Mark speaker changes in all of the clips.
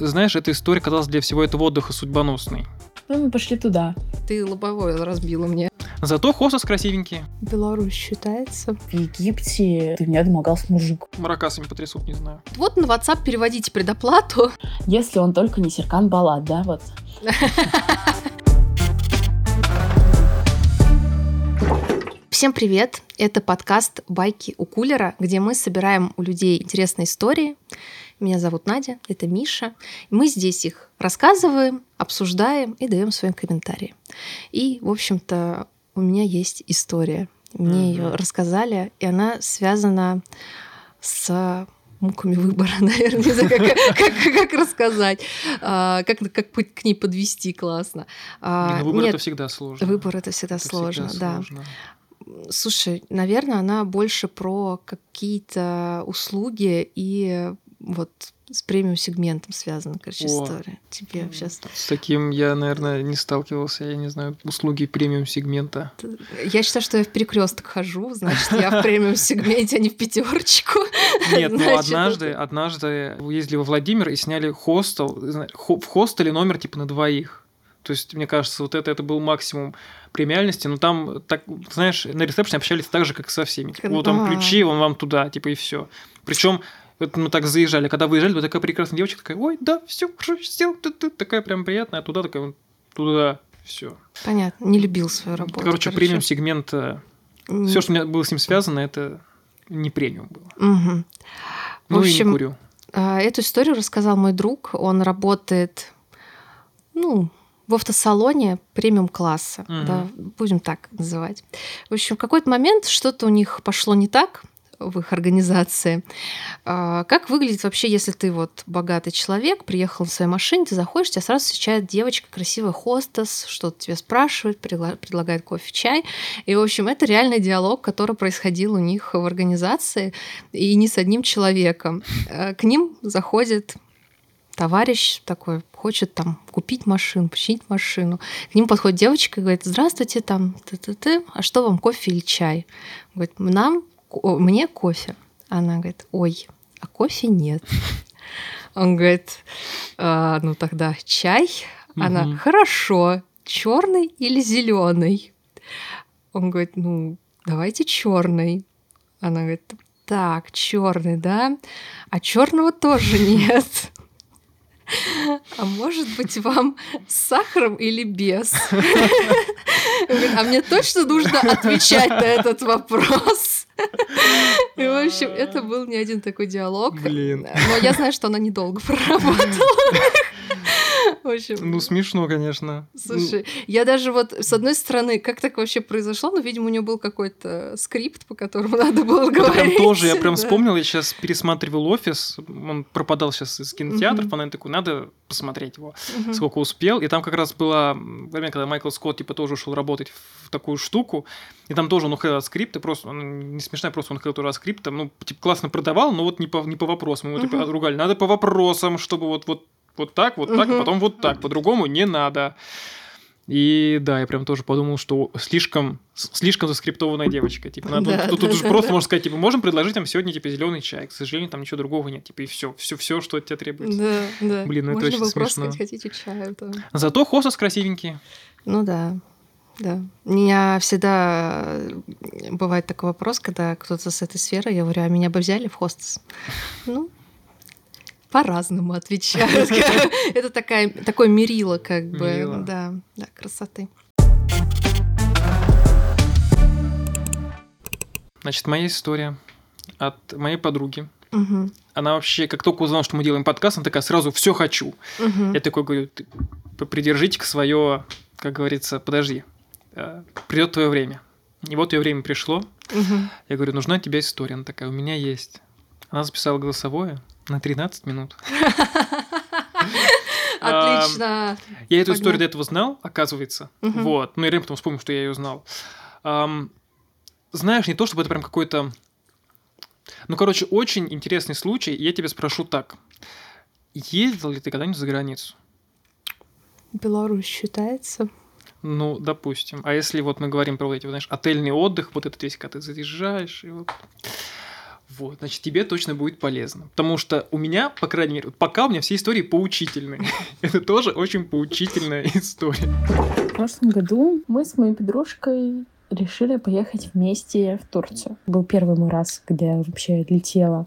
Speaker 1: Знаешь, эта история казалась для всего этого отдыха судьбоносной.
Speaker 2: Ну, мы пошли туда.
Speaker 3: Ты лобовое разбила мне.
Speaker 1: Зато хостес красивенькие.
Speaker 3: Беларусь считается.
Speaker 2: В Египте ты меня домогался мужик.
Speaker 1: Маракасами потрясут, не знаю.
Speaker 3: Вот на WhatsApp переводите предоплату.
Speaker 2: Если он только не Серкан Балат, да, вот.
Speaker 3: Всем привет! Это подкаст «Байки у кулера», где мы собираем у людей интересные истории. Меня зовут Надя, это Миша. Мы здесь их рассказываем, обсуждаем и даем свои комментарии. И, в общем-то, у меня есть история. Мне
Speaker 1: Мгм.
Speaker 3: ее рассказали, и она связана с муками выбора, наверное, не знаю, как, как- как рассказать, А, как, как к ней подвести классно. А,
Speaker 1: Блин, ну выбор
Speaker 3: нет,
Speaker 1: это всегда сложно.
Speaker 3: выбор это всегда
Speaker 1: Это
Speaker 3: сложно,
Speaker 1: всегда
Speaker 3: да.
Speaker 1: сложно.
Speaker 3: Слушай, наверное, она больше про какие-то услуги и вот с премиум сегментом связана, короче,
Speaker 1: О.
Speaker 3: история. Тебе сейчас...
Speaker 1: С таким я, наверное, не сталкивался. Я не знаю, услуги премиум сегмента.
Speaker 3: Я считаю, что я в перекресток хожу, значит, я в премиум сегменте, а не в пятерочку.
Speaker 1: Нет, ну однажды, однажды ездили во Владимир и сняли хостел. В хостеле номер типа на двоих. То есть, мне кажется, вот это, это был максимум премиальности. Но там, так, знаешь, на ресепшене общались так же, как со всеми. Типа, вот там ключи, он вам туда, типа, и все. Причем вот мы так заезжали. Когда выезжали, вот такая прекрасная девочка такая, ой, да, все, хорошо, сделал, ты, ты, такая прям приятная, а туда такая, туда, все.
Speaker 3: Понятно, не любил свою работу.
Speaker 1: Короче, премиум сегмент,
Speaker 3: М,
Speaker 1: все, что у меня было с ним связано, это не премиум было.
Speaker 3: В
Speaker 1: Ну и
Speaker 3: общем,
Speaker 1: не курю.
Speaker 3: А, Эту историю рассказал мой друг. Он работает, ну, в автосалоне премиум класса,
Speaker 1: Мгм.
Speaker 3: да, будем так называть. В общем, в какой-то момент что-то у них пошло не так в их организации. А, Как выглядит вообще, если ты вот богатый человек, приехал на своей машине, ты заходишь, тебя сразу встречает девочка, красивая хостес, что-то тебя спрашивает, предлагает кофе, чай. И, в общем, это реальный диалог, который происходил у них в организации, и не с одним человеком. Э, К ним заходит товарищ такой, хочет там купить машину, починить машину. К нему подходит девочка и говорит, здравствуйте, там, ты-ты-ты, а что вам, кофе или чай? Говорит, нам, мне кофе. Она говорит, ой, а кофе нет. Он говорит, «А, ну тогда чай. Она,
Speaker 1: Мгм.
Speaker 3: хорошо, черный или зеленый? Он говорит, ну, давайте черный. Она говорит, так, черный, да? А черного тоже нет. А может быть, вам с сахаром или без? Говорит, А мне точно нужно отвечать на этот вопрос. И, в общем, это был не один такой диалог.
Speaker 1: Блин.
Speaker 3: Но я знаю, что она недолго проработала. В общем,
Speaker 1: Ну, смешно, конечно.
Speaker 3: Слушай, я даже вот, с одной стороны, как так вообще произошло, но, видимо, у нее был какой-то скрипт, по которому надо было
Speaker 1: Ну, прям
Speaker 3: говорить.
Speaker 1: тоже, я прям
Speaker 3: да.
Speaker 1: вспомнил, я сейчас пересматривал офис, он пропадал сейчас из кинотеатров,
Speaker 3: Мгм.
Speaker 1: она такой, надо посмотреть его, сколько успел. И там как раз было время, когда Майкл Скотт типа тоже ушел работать в такую штуку, и там тоже он уходил от скрипта, просто, он не смешная, просто он уходил тоже от скрипта, ну, типа, классно продавал, но вот не по, не по вопросам, его типа
Speaker 3: Мгм.
Speaker 1: ругали, надо по вопросам, чтобы вот, вот, вот так, вот так,
Speaker 3: Мгм.
Speaker 1: потом вот так, по-другому не надо. И да, я прям тоже подумал, что слишком, слишком заскриптованная девочка. Типа, надо,
Speaker 3: Да,
Speaker 1: тут,
Speaker 3: да,
Speaker 1: тут уже
Speaker 3: да,
Speaker 1: просто
Speaker 3: да.
Speaker 1: можно сказать, типа, можем предложить там сегодня типа зеленый чай. К сожалению, там ничего другого нет. Типа, и все, все, все, что от тебя требуется.
Speaker 3: Да, да.
Speaker 1: Блин, ну это
Speaker 3: Можно
Speaker 1: очень
Speaker 3: было просто
Speaker 1: смешно.
Speaker 3: сказать, хотите чаю. да.
Speaker 1: Зато хостес красивенький.
Speaker 3: Ну да, да. У меня всегда бывает такой вопрос, когда кто-то с этой сферы, я говорю, а меня бы взяли в хостес? Ну, по-разному отвечают. Это такая, такое мерило, как бы, да, да, красоты.
Speaker 1: Значит, моя история от моей подруги. Она вообще, как только узнала, что мы делаем подкаст, она такая сразу все хочу. Я такой говорю, ты придержите-ка свое, как говорится, подожди, придет твое время. И вот ее время пришло. Я говорю, нужна тебе история. Она такая, у меня есть. Она записала голосовое на 13 минут.
Speaker 3: Отлично.
Speaker 1: Я эту историю до этого знал, оказывается. Вот. Ну, я потом вспомнил, что я ее знал. Знаешь, не то, чтобы это прям какой-то... Ну, короче, очень интересный случай. Я тебя спрошу так. Ездил ли ты когда-нибудь за границу?
Speaker 3: Беларусь считается.
Speaker 1: Ну, допустим. А если вот мы говорим про вот эти, знаешь, отельный отдых, вот этот весь, когда ты заезжаешь, и вот... Вот, значит, тебе точно будет полезно. Потому что у меня, по крайней мере, пока у меня все истории поучительные. Это тоже очень поучительная история.
Speaker 2: В прошлом году мы с моей подружкой решили поехать вместе в Турцию. Был первый мой раз, где я вообще летела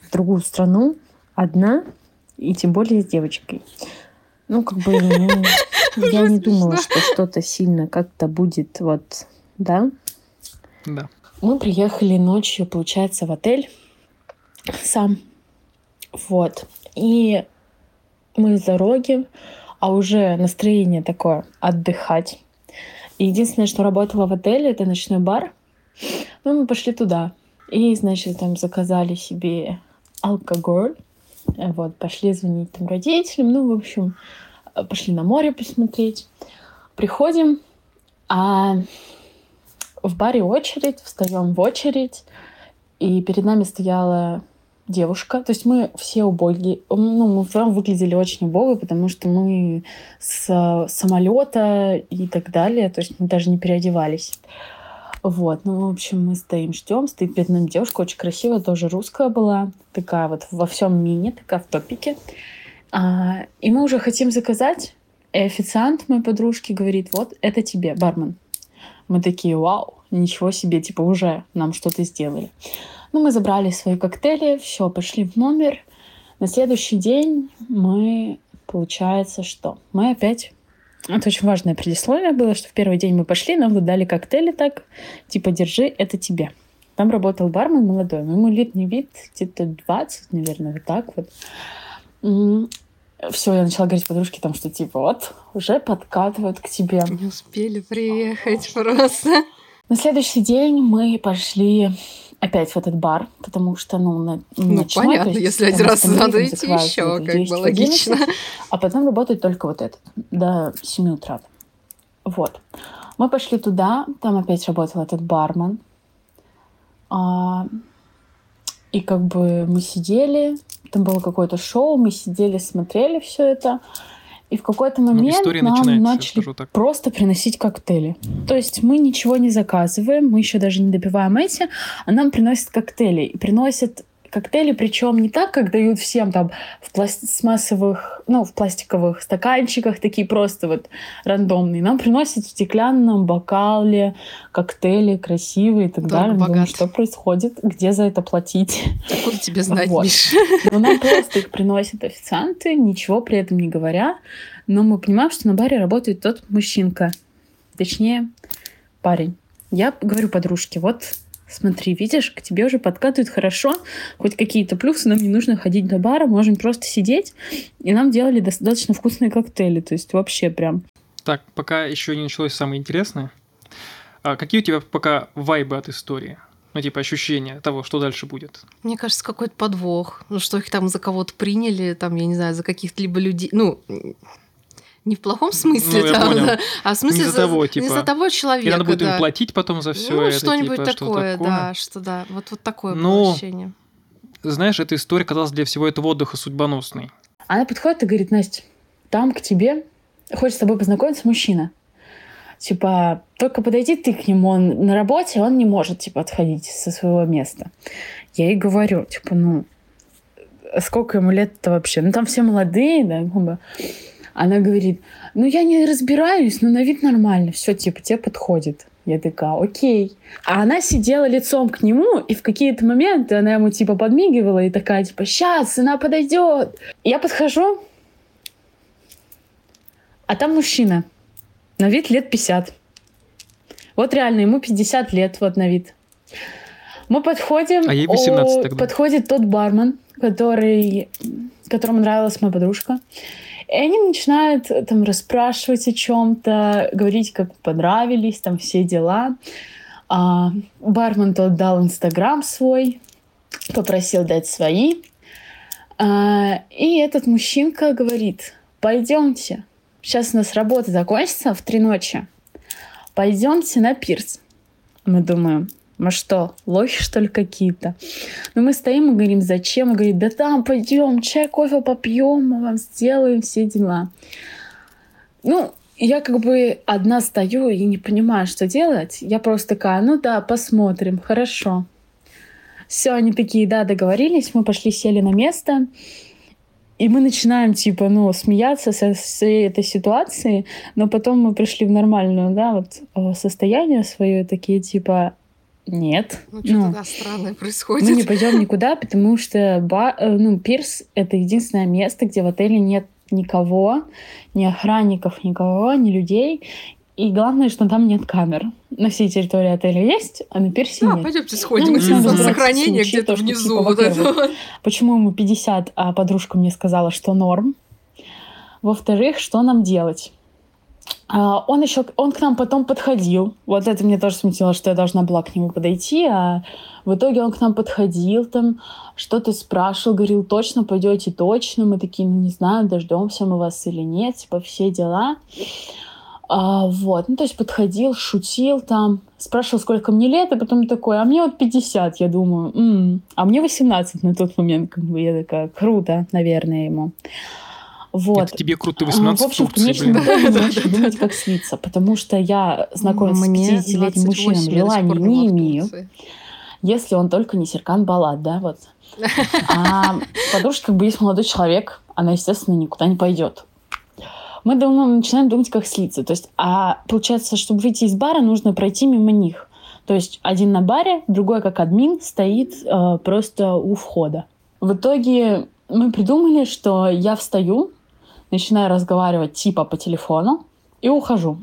Speaker 2: в другую страну одна, и тем более с девочкой. Ну, как бы, ну, я не думала, что что-то сильно как-то будет, вот, да.
Speaker 1: Да.
Speaker 2: Мы приехали ночью, получается, в отель сам. Вот. И мы с дороги, а уже настроение такое отдыхать. Единственное, что работало в отеле, это ночной бар. Ну, мы пошли туда. И, значит, там заказали себе алкоголь. Вот, пошли звонить там родителям. Ну, в общем, пошли на море посмотреть. Приходим, а в баре очередь, встаем в очередь, и перед нами стояла девушка. То есть мы все убогие. Ну, мы вдвоем выглядели очень убого, потому что мы с самолета и так далее. То есть мы даже не переодевались. Вот, ну, в общем, мы стоим, ждем, стоит перед нами девушка, очень красивая, тоже русская была, такая вот во всем мини, такая в топике. А, и мы уже хотим заказать, и официант моей подружки говорит, вот, это тебе, бармен. Мы такие, вау, ничего себе, типа уже нам что-то сделали. Ну, мы забрали свои коктейли, все, пошли в номер. На следующий день мы, получается, что? Мы опять... Это очень важное предисловие было, что в первый день мы пошли, нам выдали коктейли так, типа, держи, это тебе. Там работал бармен молодой, ему лет не вид, где-то 20, наверное, вот так вот. Все, я начала говорить подружке там, что типа вот, уже подкатывают к тебе.
Speaker 3: Не успели приехать просто.
Speaker 2: На следующий день мы пошли опять в этот бар, потому что, ну, на,
Speaker 3: ну ночной, понятно, есть, если один раз надо идти еще, как бы логично. 11,
Speaker 2: а потом работает только вот этот, до 7 утра. Вот. Мы пошли туда, там опять работал этот бармен. А, и как бы мы сидели, там было какое-то шоу, мы сидели, смотрели все это. И в какой-то ну, момент ну, нам начали просто приносить коктейли. То есть мы ничего не заказываем, мы еще даже не добиваем эти, а нам приносят коктейли. И приносят коктейли, причем не так, как дают всем там в пластмассовых, ну, в пластиковых стаканчиках, такие просто вот рандомные. Нам приносят в стеклянном бокале коктейли красивые и так Долго далее. Думаю, что происходит? Где за это платить?
Speaker 3: Откуда тебе знать, вот. Миш?
Speaker 2: Но нам просто их приносят официанты, ничего при этом не говоря. Но мы понимаем, что на баре работает тот мужчинка. Точнее, парень. Я говорю подружке, вот смотри, видишь, к тебе уже подкатывают хорошо, хоть какие-то плюсы, нам не нужно ходить до бара, можем просто сидеть, и нам делали достаточно вкусные коктейли, то есть вообще прям.
Speaker 1: Так, пока еще не началось самое интересное. А какие у тебя пока вайбы от истории? Ну, типа, ощущения того, что дальше будет.
Speaker 3: Мне кажется, какой-то подвох. Ну, что их там за кого-то приняли, там, я не знаю, за каких-то либо людей. Ну, не в плохом смысле,
Speaker 1: ну, там, да,
Speaker 3: а в смысле
Speaker 1: не за, того, типа,
Speaker 3: не за того человека.
Speaker 1: И надо будет
Speaker 3: да.
Speaker 1: им платить потом за все
Speaker 3: ну,
Speaker 1: это.
Speaker 3: что-нибудь
Speaker 1: типа,
Speaker 3: такое,
Speaker 1: что такое,
Speaker 3: да, что да. Вот, вот такое
Speaker 1: ну,
Speaker 3: ощущение.
Speaker 1: Знаешь, эта история казалась для всего этого отдыха судьбоносной.
Speaker 2: Она подходит и говорит, Настя, там к тебе хочет с тобой познакомиться мужчина. Типа, только подойди ты к нему, он на работе, он не может, типа, отходить со своего места. Я ей говорю, типа, ну, сколько ему лет-то вообще? Ну, там все молодые, да, как бы. Она говорит, ну я не разбираюсь, но на вид нормально, все, типа, тебе подходит. Я такая, окей. А она сидела лицом к нему, и в какие-то моменты она ему типа подмигивала и такая, типа, сейчас она подойдет. Я подхожу, а там мужчина. На вид лет 50. Вот реально, ему 50 лет, вот на вид. Мы подходим,
Speaker 1: а ей 18 тогда.
Speaker 2: подходит тот бармен, который, которому нравилась моя подружка. И они начинают э, там расспрашивать о чем-то, говорить, как понравились, там все дела. А, бармен тот дал Инстаграм свой, попросил дать свои. А, и этот мужчинка говорит, пойдемте, сейчас у нас работа закончится в три ночи, пойдемте на пирс. Мы думаем, мы что, лохи, что ли, какие-то? Но мы стоим и говорим, зачем? Он говорит, да там пойдем, чай, кофе попьем, мы вам сделаем все дела. Ну, я как бы одна стою и не понимаю, что делать. Я просто такая, ну да, посмотрим, хорошо. Все, они такие, да, договорились, мы пошли, сели на место. И мы начинаем, типа, ну, смеяться со всей этой ситуации, но потом мы пришли в нормальную, да, вот э, состояние свое, такие, типа, нет.
Speaker 3: Ну, что-то, ну, странное происходит.
Speaker 2: Мы не пойдем никуда, потому что ба, э, ну, пирс — это единственное место, где в отеле нет никого, ни охранников, никого, ни людей. И главное, что там нет камер. На всей территории отеля есть, а на пирсе
Speaker 3: да,
Speaker 2: нет.
Speaker 3: пойдемте сходим. Ну, mm-hmm. сохранение где-то
Speaker 2: то,
Speaker 3: внизу.
Speaker 2: Типа, вот это. Почему ему 50, а подружка мне сказала, что норм. Во-вторых, что нам делать? А, он еще, он к нам потом подходил. Вот это мне тоже смутило, что я должна была к нему подойти. А в итоге он к нам подходил, там что-то спрашивал, говорил, точно пойдете, точно. Мы такие, ну не знаю, дождемся мы вас или нет, типа все дела. А, вот, ну, то есть подходил, шутил там, спрашивал, сколько мне лет, и потом такой, а мне вот 50, я думаю, м-м, а мне 18 на тот момент, как бы я такая, круто, наверное, ему. Вот.
Speaker 1: Это тебе круто, 18
Speaker 2: а, В общем, в конечном итоге не начали думать, как слиться, потому что я знакомиться с 50-летним мужчиной желания не имею, если он только не Серкан Балат, да, вот. А подружка как бы есть молодой человек, она, естественно, никуда не пойдет мы давно начинаем думать, как слиться. То есть, а получается, чтобы выйти из бара, нужно пройти мимо них. То есть один на баре, другой как админ стоит э, просто у входа. В итоге мы придумали, что я встаю, начинаю разговаривать типа по телефону и ухожу.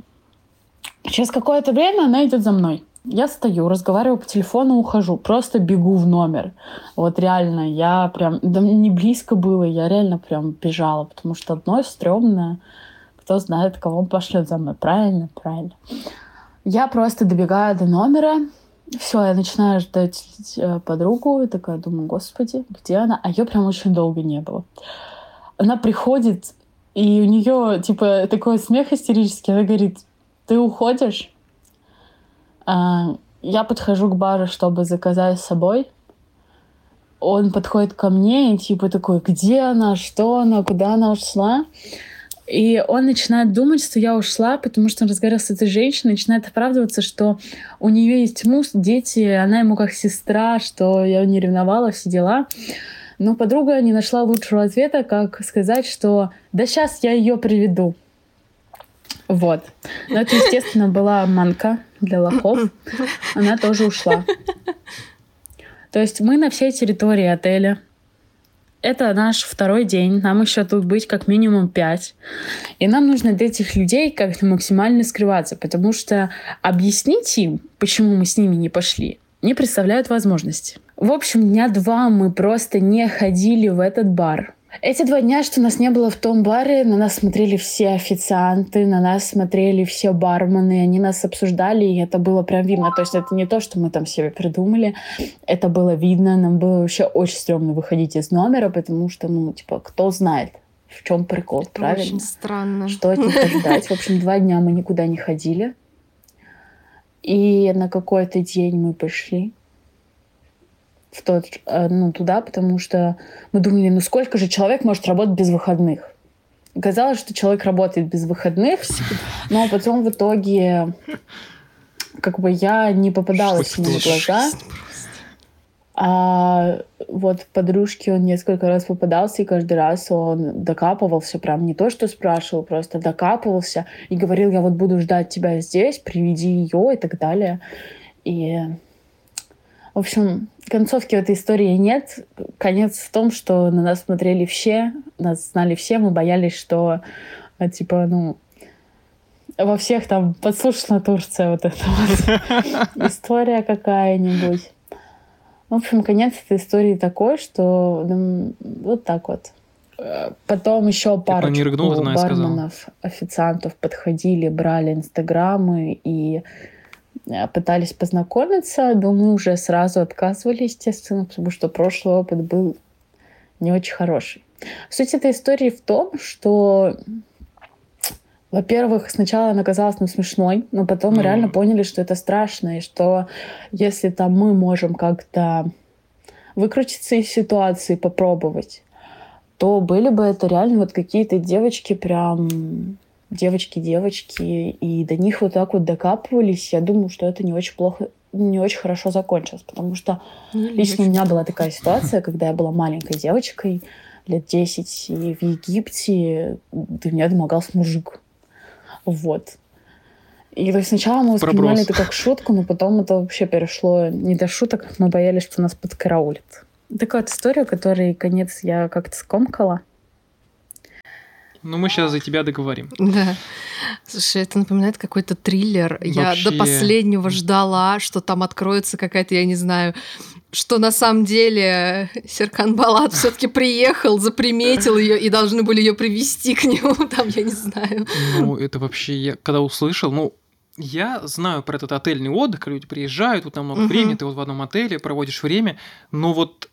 Speaker 2: Через какое-то время она идет за мной. Я стою, разговариваю по телефону, ухожу. Просто бегу в номер. Вот реально, я прям... Да не близко было, я реально прям бежала, потому что одно стрёмное. Кто знает, кого он пошлет за мной. Правильно? Правильно. Я просто добегаю до номера, все, я начинаю ждать э, подругу, и такая думаю, господи, где она? А ее прям очень долго не было. Она приходит, и у нее, типа, такой смех истерический. Она говорит, ты уходишь? А, я подхожу к бару, чтобы заказать с собой. Он подходит ко мне и типа такой, где она, что она, куда она ушла. И он начинает думать, что я ушла, потому что он разговаривал с этой женщиной, начинает оправдываться, что у нее есть муж, дети, она ему как сестра, что я не ревновала, все дела. Но подруга не нашла лучшего ответа, как сказать, что да сейчас я ее приведу. Вот. Но это, естественно, была манка для лохов. Она тоже ушла. То есть мы на всей территории отеля. Это наш второй день. Нам еще тут быть как минимум пять. И нам нужно от этих людей как-то максимально скрываться, потому что объяснить им, почему мы с ними не пошли, не представляют возможности. В общем, дня два мы просто не ходили в этот бар. Эти два дня, что нас не было в том баре, на нас смотрели все официанты, на нас смотрели все бармены, они нас обсуждали, и это было прям видно. То есть это не то, что мы там себе придумали, это было видно. Нам было вообще очень стрёмно выходить из номера, потому что, ну, типа, кто знает, в чем прикол, это правильно?
Speaker 3: Очень странно.
Speaker 2: Что от них ожидать? В общем, два дня мы никуда не ходили. И на какой-то день мы пошли в тот, э, ну, туда, потому что мы думали, ну сколько же человек может работать без выходных? Казалось, что человек работает без выходных, но потом в итоге как бы я не попадалась ему в глаза. А вот подружке он несколько раз попадался, и каждый раз он докапывался, прям не то, что спрашивал, просто докапывался и говорил, я вот буду ждать тебя здесь, приведи ее и так далее. И в общем, концовки в этой истории нет. Конец в том, что на нас смотрели все, нас знали все, мы боялись, что э, типа, ну, во всех там подслушана Турция, вот эта вот история какая-нибудь. В общем, конец этой истории такой, что ну, вот так вот. Э, потом еще парочку барменов, официантов подходили, брали инстаграмы и пытались познакомиться, но мы уже сразу отказывали, естественно, потому что прошлый опыт был не очень хороший. Суть этой истории в том, что во-первых, сначала она казалась нам смешной, но потом мы реально поняли, что это страшно, и что если там мы можем как-то выкрутиться из ситуации, попробовать, то были бы это реально вот какие-то девочки прям девочки, девочки, и до них вот так вот докапывались. Я думаю, что это не очень плохо не очень хорошо закончилось, потому что ну, лично у меня была такая ситуация, когда я была маленькой девочкой, лет 10, и в Египте до меня домогался мужик. Вот. И то есть сначала мы воспринимали Проброс. это как шутку, но потом это вообще перешло не до шуток, мы боялись, что нас подкараулит. Такая вот история, которой конец я как-то скомкала.
Speaker 1: Ну, мы сейчас за тебя договорим.
Speaker 3: Да. Слушай, это напоминает какой-то триллер. Вообще... Я до последнего ждала, что там откроется какая-то, я не знаю, что на самом деле Серкан Балат все-таки приехал, заприметил ее и должны были ее привести к нему, там, я не знаю.
Speaker 1: Ну, это вообще, я когда услышал, ну, я знаю про этот отельный отдых, люди приезжают, вот там много угу. времени, ты вот в одном отеле проводишь время, но вот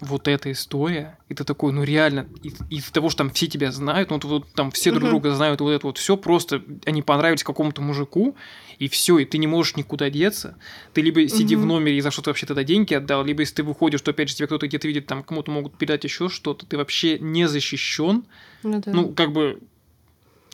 Speaker 1: вот эта история, и ты такой, ну реально, из- из-за того, что там все тебя знают, ну вот, там все друг друга знают, вот это вот все просто, они понравились какому-то мужику, и все, и ты не можешь никуда деться. Ты либо сиди в номере и за что ты вообще тогда деньги отдал, либо если ты выходишь, то опять же тебя кто-то где-то видит, там кому-то могут передать еще что-то, ты вообще не защищен. Ну, да. ну как бы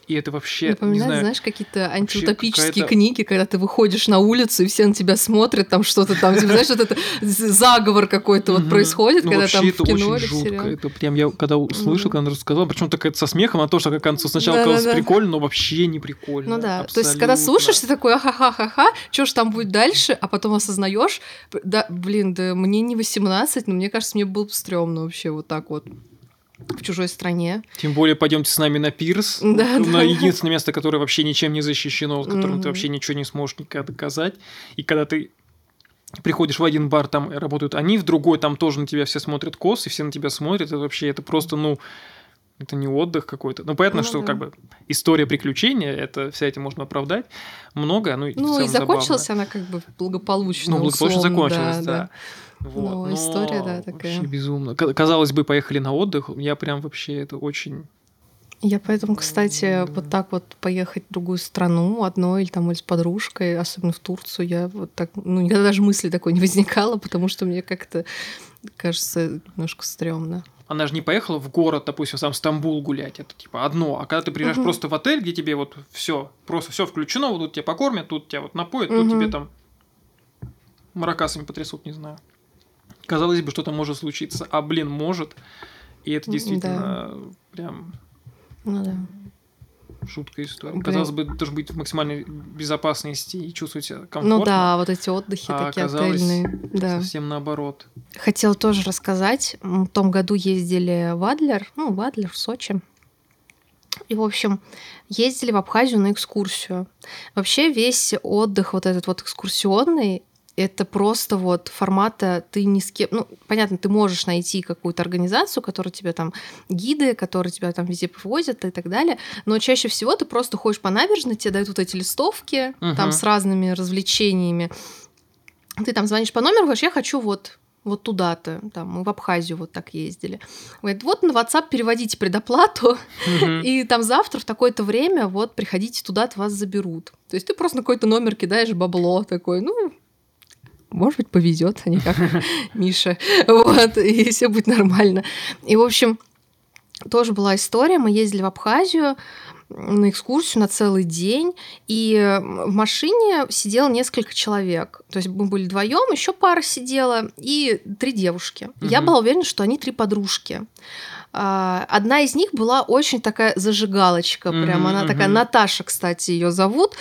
Speaker 1: и это вообще,
Speaker 3: Напоминает, не знаю, знаешь, какие-то антиутопические книги, когда ты выходишь на улицу, и все на тебя смотрят, там что-то там, типа, знаешь, вот это заговор какой-то вот происходит, ну, когда там в кино или
Speaker 1: жутко. Это прям я когда услышал, когда она рассказала, причем так это со смехом, а то, что к концу сначала казалось прикольно, но вообще не прикольно.
Speaker 3: Ну да, то есть когда слушаешь, ты такой, ха-ха-ха-ха, что ж там будет дальше, а потом осознаешь, да, блин, да мне не 18, но мне кажется, мне было бы стрёмно вообще вот так вот в чужой стране.
Speaker 1: Тем более пойдемте с нами на пирс, да, на да. единственное место, которое вообще ничем не защищено, в котором mm-hmm. ты вообще ничего не сможешь никогда доказать. И когда ты приходишь в один бар, там работают они, в другой там тоже на тебя все смотрят кос, и все на тебя смотрят, это вообще это просто, ну, это не отдых какой-то. Ну, понятно, ну, что да. как бы история приключения, это вся этим можно оправдать. Много, ну,
Speaker 3: ну и закончилась она как бы благополучно.
Speaker 1: Ну, благополучно условно, закончилась, да. да. да.
Speaker 3: Вот. Ну, история, да, такая.
Speaker 1: Вообще безумно. Казалось бы, поехали на отдых, я прям вообще это очень
Speaker 3: я поэтому, кстати, вот так вот поехать в другую страну одной или там или с подружкой, особенно в Турцию, я вот так, ну, никогда даже мысли такой не возникало, потому что мне как-то кажется немножко стрёмно.
Speaker 1: Она же не поехала в город, допустим, сам Стамбул гулять, это типа одно. А когда ты приезжаешь угу. просто в отель, где тебе вот все, просто все включено, вот тут тебя покормят, тут тебя вот напоят, угу. тут тебе там маракасами потрясут, не знаю. Казалось бы, что-то может случиться, а, блин, может. И это действительно да. прям...
Speaker 3: Ну да.
Speaker 1: Жуткая история. Блин. Казалось бы, должен быть в максимальной безопасности и чувствовать себя комфортно.
Speaker 3: Ну да, вот эти отдыхи а такие отельные. Да.
Speaker 1: совсем наоборот.
Speaker 3: Хотела тоже рассказать. В том году ездили в Адлер, ну, в Адлер, в Сочи. И, в общем, ездили в Абхазию на экскурсию. Вообще весь отдых вот этот вот экскурсионный, это просто вот формата ты ни с кем... Ну, понятно, ты можешь найти какую-то организацию, которая тебе там гиды, которые тебя там везде повозят и так далее, но чаще всего ты просто ходишь по набережной, тебе дают вот эти листовки uh-huh. там с разными развлечениями. Ты там звонишь по номеру, говоришь, я хочу вот вот туда-то, там, мы в Абхазию вот так ездили. Говорит, вот на WhatsApp переводите предоплату, и там завтра в такое-то время вот приходите туда-то, вас заберут. То есть ты просто на какой-то номер кидаешь бабло такой, ну, может быть, повезет, а не как Миша. Вот, и все будет нормально. И, в общем, тоже была история. Мы ездили в Абхазию на экскурсию на целый день, и в машине сидело несколько человек. То есть мы были вдвоем, еще пара сидела, и три девушки. Угу. Я была уверена, что они три подружки. А, одна из них была очень такая зажигалочка, прям mm-hmm, она такая, Наташа, кстати, ее зовут.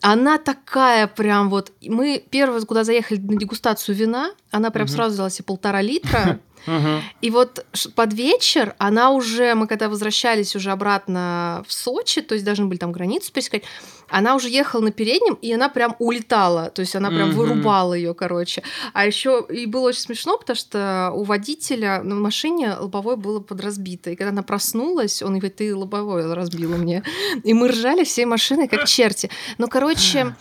Speaker 3: Она такая прям вот. Мы первый раз, куда заехали на дегустацию вина, она прям mm-hmm. сразу взяла себе полтора литра. И вот под вечер она уже, мы когда возвращались уже обратно в Сочи, то есть должны были там границу пересекать, она уже ехала на переднем, и она прям улетала, то есть она прям mm-hmm. вырубала ее, короче. А еще и было очень смешно, потому что у водителя на машине лобовое было подразбито, и когда она проснулась, он говорит, ты лобовое разбила мне. И мы ржали всей машиной, как черти. Ну, короче,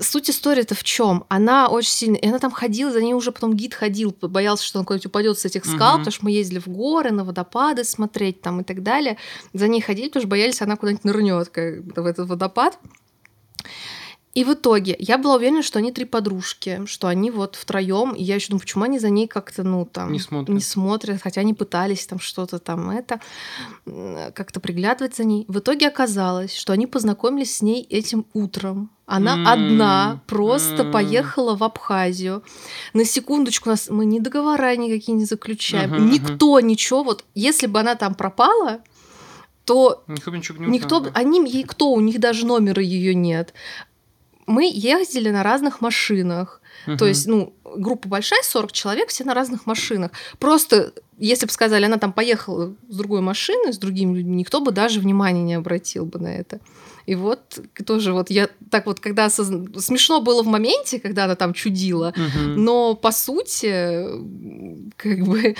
Speaker 3: суть истории-то в чем? Она очень сильно... И она там ходила, за ней уже потом гид ходил, боялся, что он куда-нибудь упадет с этих скал, mm-hmm. потому что мы ездили в горы, на водопады смотреть там и так далее. За ней ходили, потому что боялись, она куда-нибудь нырнет в этот водопад. И в итоге я была уверена, что они три подружки, что они вот втроем. И я еще думаю, почему они за ней как-то, ну, там...
Speaker 1: Не смотрят.
Speaker 3: Не смотрят, хотя они пытались там что-то там это, как-то приглядывать за ней. В итоге оказалось, что они познакомились с ней этим утром. Она
Speaker 1: М,
Speaker 3: одна просто
Speaker 1: м.
Speaker 3: поехала в Абхазию. На секундочку нас мы ни договора никакие не заключаем.
Speaker 1: Мгм.
Speaker 3: Никто ничего. Вот если бы она там пропала, то
Speaker 1: Никто ничего не
Speaker 3: Никто,
Speaker 1: узнал, да.
Speaker 3: они ей кто, у них даже номера ее нет. Мы ездили на разных машинах. То
Speaker 1: Мгм.
Speaker 3: есть, ну, группа большая, 40 человек, все на разных машинах. Просто, если бы сказали, она там поехала с другой машиной, с другими людьми, никто бы даже внимания не обратил бы на это. И вот тоже вот я так вот, когда осозна- смешно было в моменте, когда она там чудила,
Speaker 1: Мгм.
Speaker 3: но по сути, как бы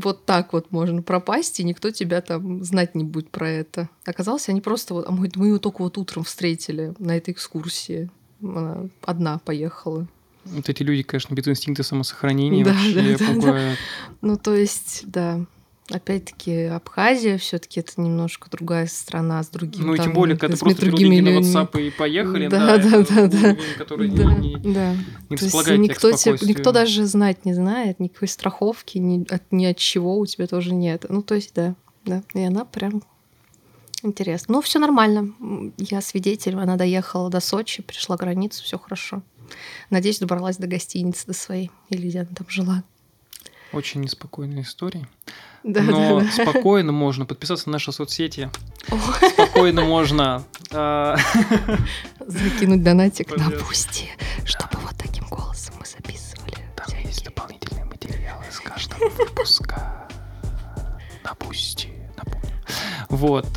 Speaker 3: вот так вот можно пропасть, и никто тебя там знать не будет про это. Оказалось, они просто вот, а мы, мы ее только вот утром встретили на этой экскурсии. Она одна поехала.
Speaker 1: Вот эти люди, конечно, без инстинкта самосохранения
Speaker 3: Да,
Speaker 1: вообще
Speaker 3: да, да, да. Ну, то есть, да. Опять-таки, Абхазия все-таки это немножко другая страна с другим.
Speaker 1: Ну и
Speaker 3: там,
Speaker 1: тем более, когда просто
Speaker 3: другими
Speaker 1: переложили на. WhatsApp и поехали,
Speaker 3: Да,
Speaker 1: да,
Speaker 3: да, да, да.
Speaker 1: уровень, который
Speaker 3: Да,
Speaker 1: не, не,
Speaker 3: да.
Speaker 1: не
Speaker 3: То есть никто, тебе, никто даже знать не знает, никакой страховки, ни от, ни от чего у тебя тоже нет. Ну, то есть, да, да. И она прям интересно. Ну, все нормально. Я свидетель, она доехала до Сочи, пришла границу, все хорошо. Надеюсь, добралась до гостиницы до своей, или где она там жила.
Speaker 1: Очень неспокойная история.
Speaker 3: Да,
Speaker 1: Но
Speaker 3: да, да.
Speaker 1: спокойно можно подписаться на наши соцсети.
Speaker 3: О,
Speaker 1: Спокойно можно. а,
Speaker 3: Закинуть донатик на пусти, чтобы вот таким голосом мы записывали.
Speaker 1: Там есть дополнительные материалы с каждого выпуска. Напусти, напомню. Вот.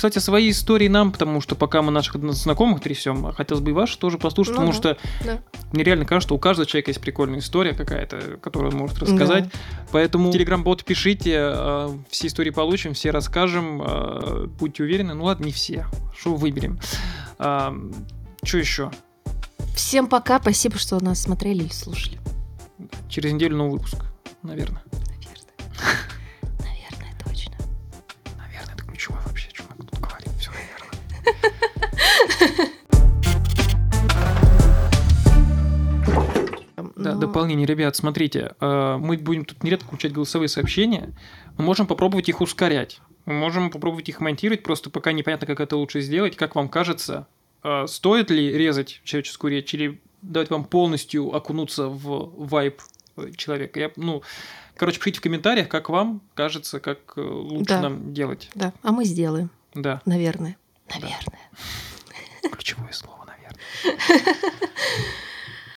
Speaker 1: Ам, Присылайте свои истории нам, потому что пока мы наших знакомых трясем, хотелось бы и ваши тоже послушать,
Speaker 3: Ну
Speaker 1: потому
Speaker 3: да,
Speaker 1: что
Speaker 3: да.
Speaker 1: мне реально кажется, что у каждого человека есть прикольная история какая-то, которую он может рассказать.
Speaker 3: Да.
Speaker 1: Поэтому телеграм-бот пишите, э, все истории получим, все расскажем, э, будьте уверены. Ну ладно, не все. Что выберем? Что еще?
Speaker 3: Всем пока, спасибо, что нас смотрели или слушали.
Speaker 1: Через неделю новый выпуск. Наверное. Дополнение, ребят, смотрите, э, мы будем тут нередко включать голосовые сообщения, мы можем попробовать их ускорять, мы можем попробовать их монтировать, просто пока непонятно, как это лучше сделать, как вам кажется, э, стоит ли резать человеческую речь или давать вам полностью окунуться в вайб э, человека. Я, ну, короче, пишите в комментариях, как вам кажется, как лучше
Speaker 3: Да.
Speaker 1: нам делать.
Speaker 3: Да, а мы сделаем,
Speaker 1: Да,
Speaker 3: наверное. Наверное.
Speaker 1: ключевое слово, наверное.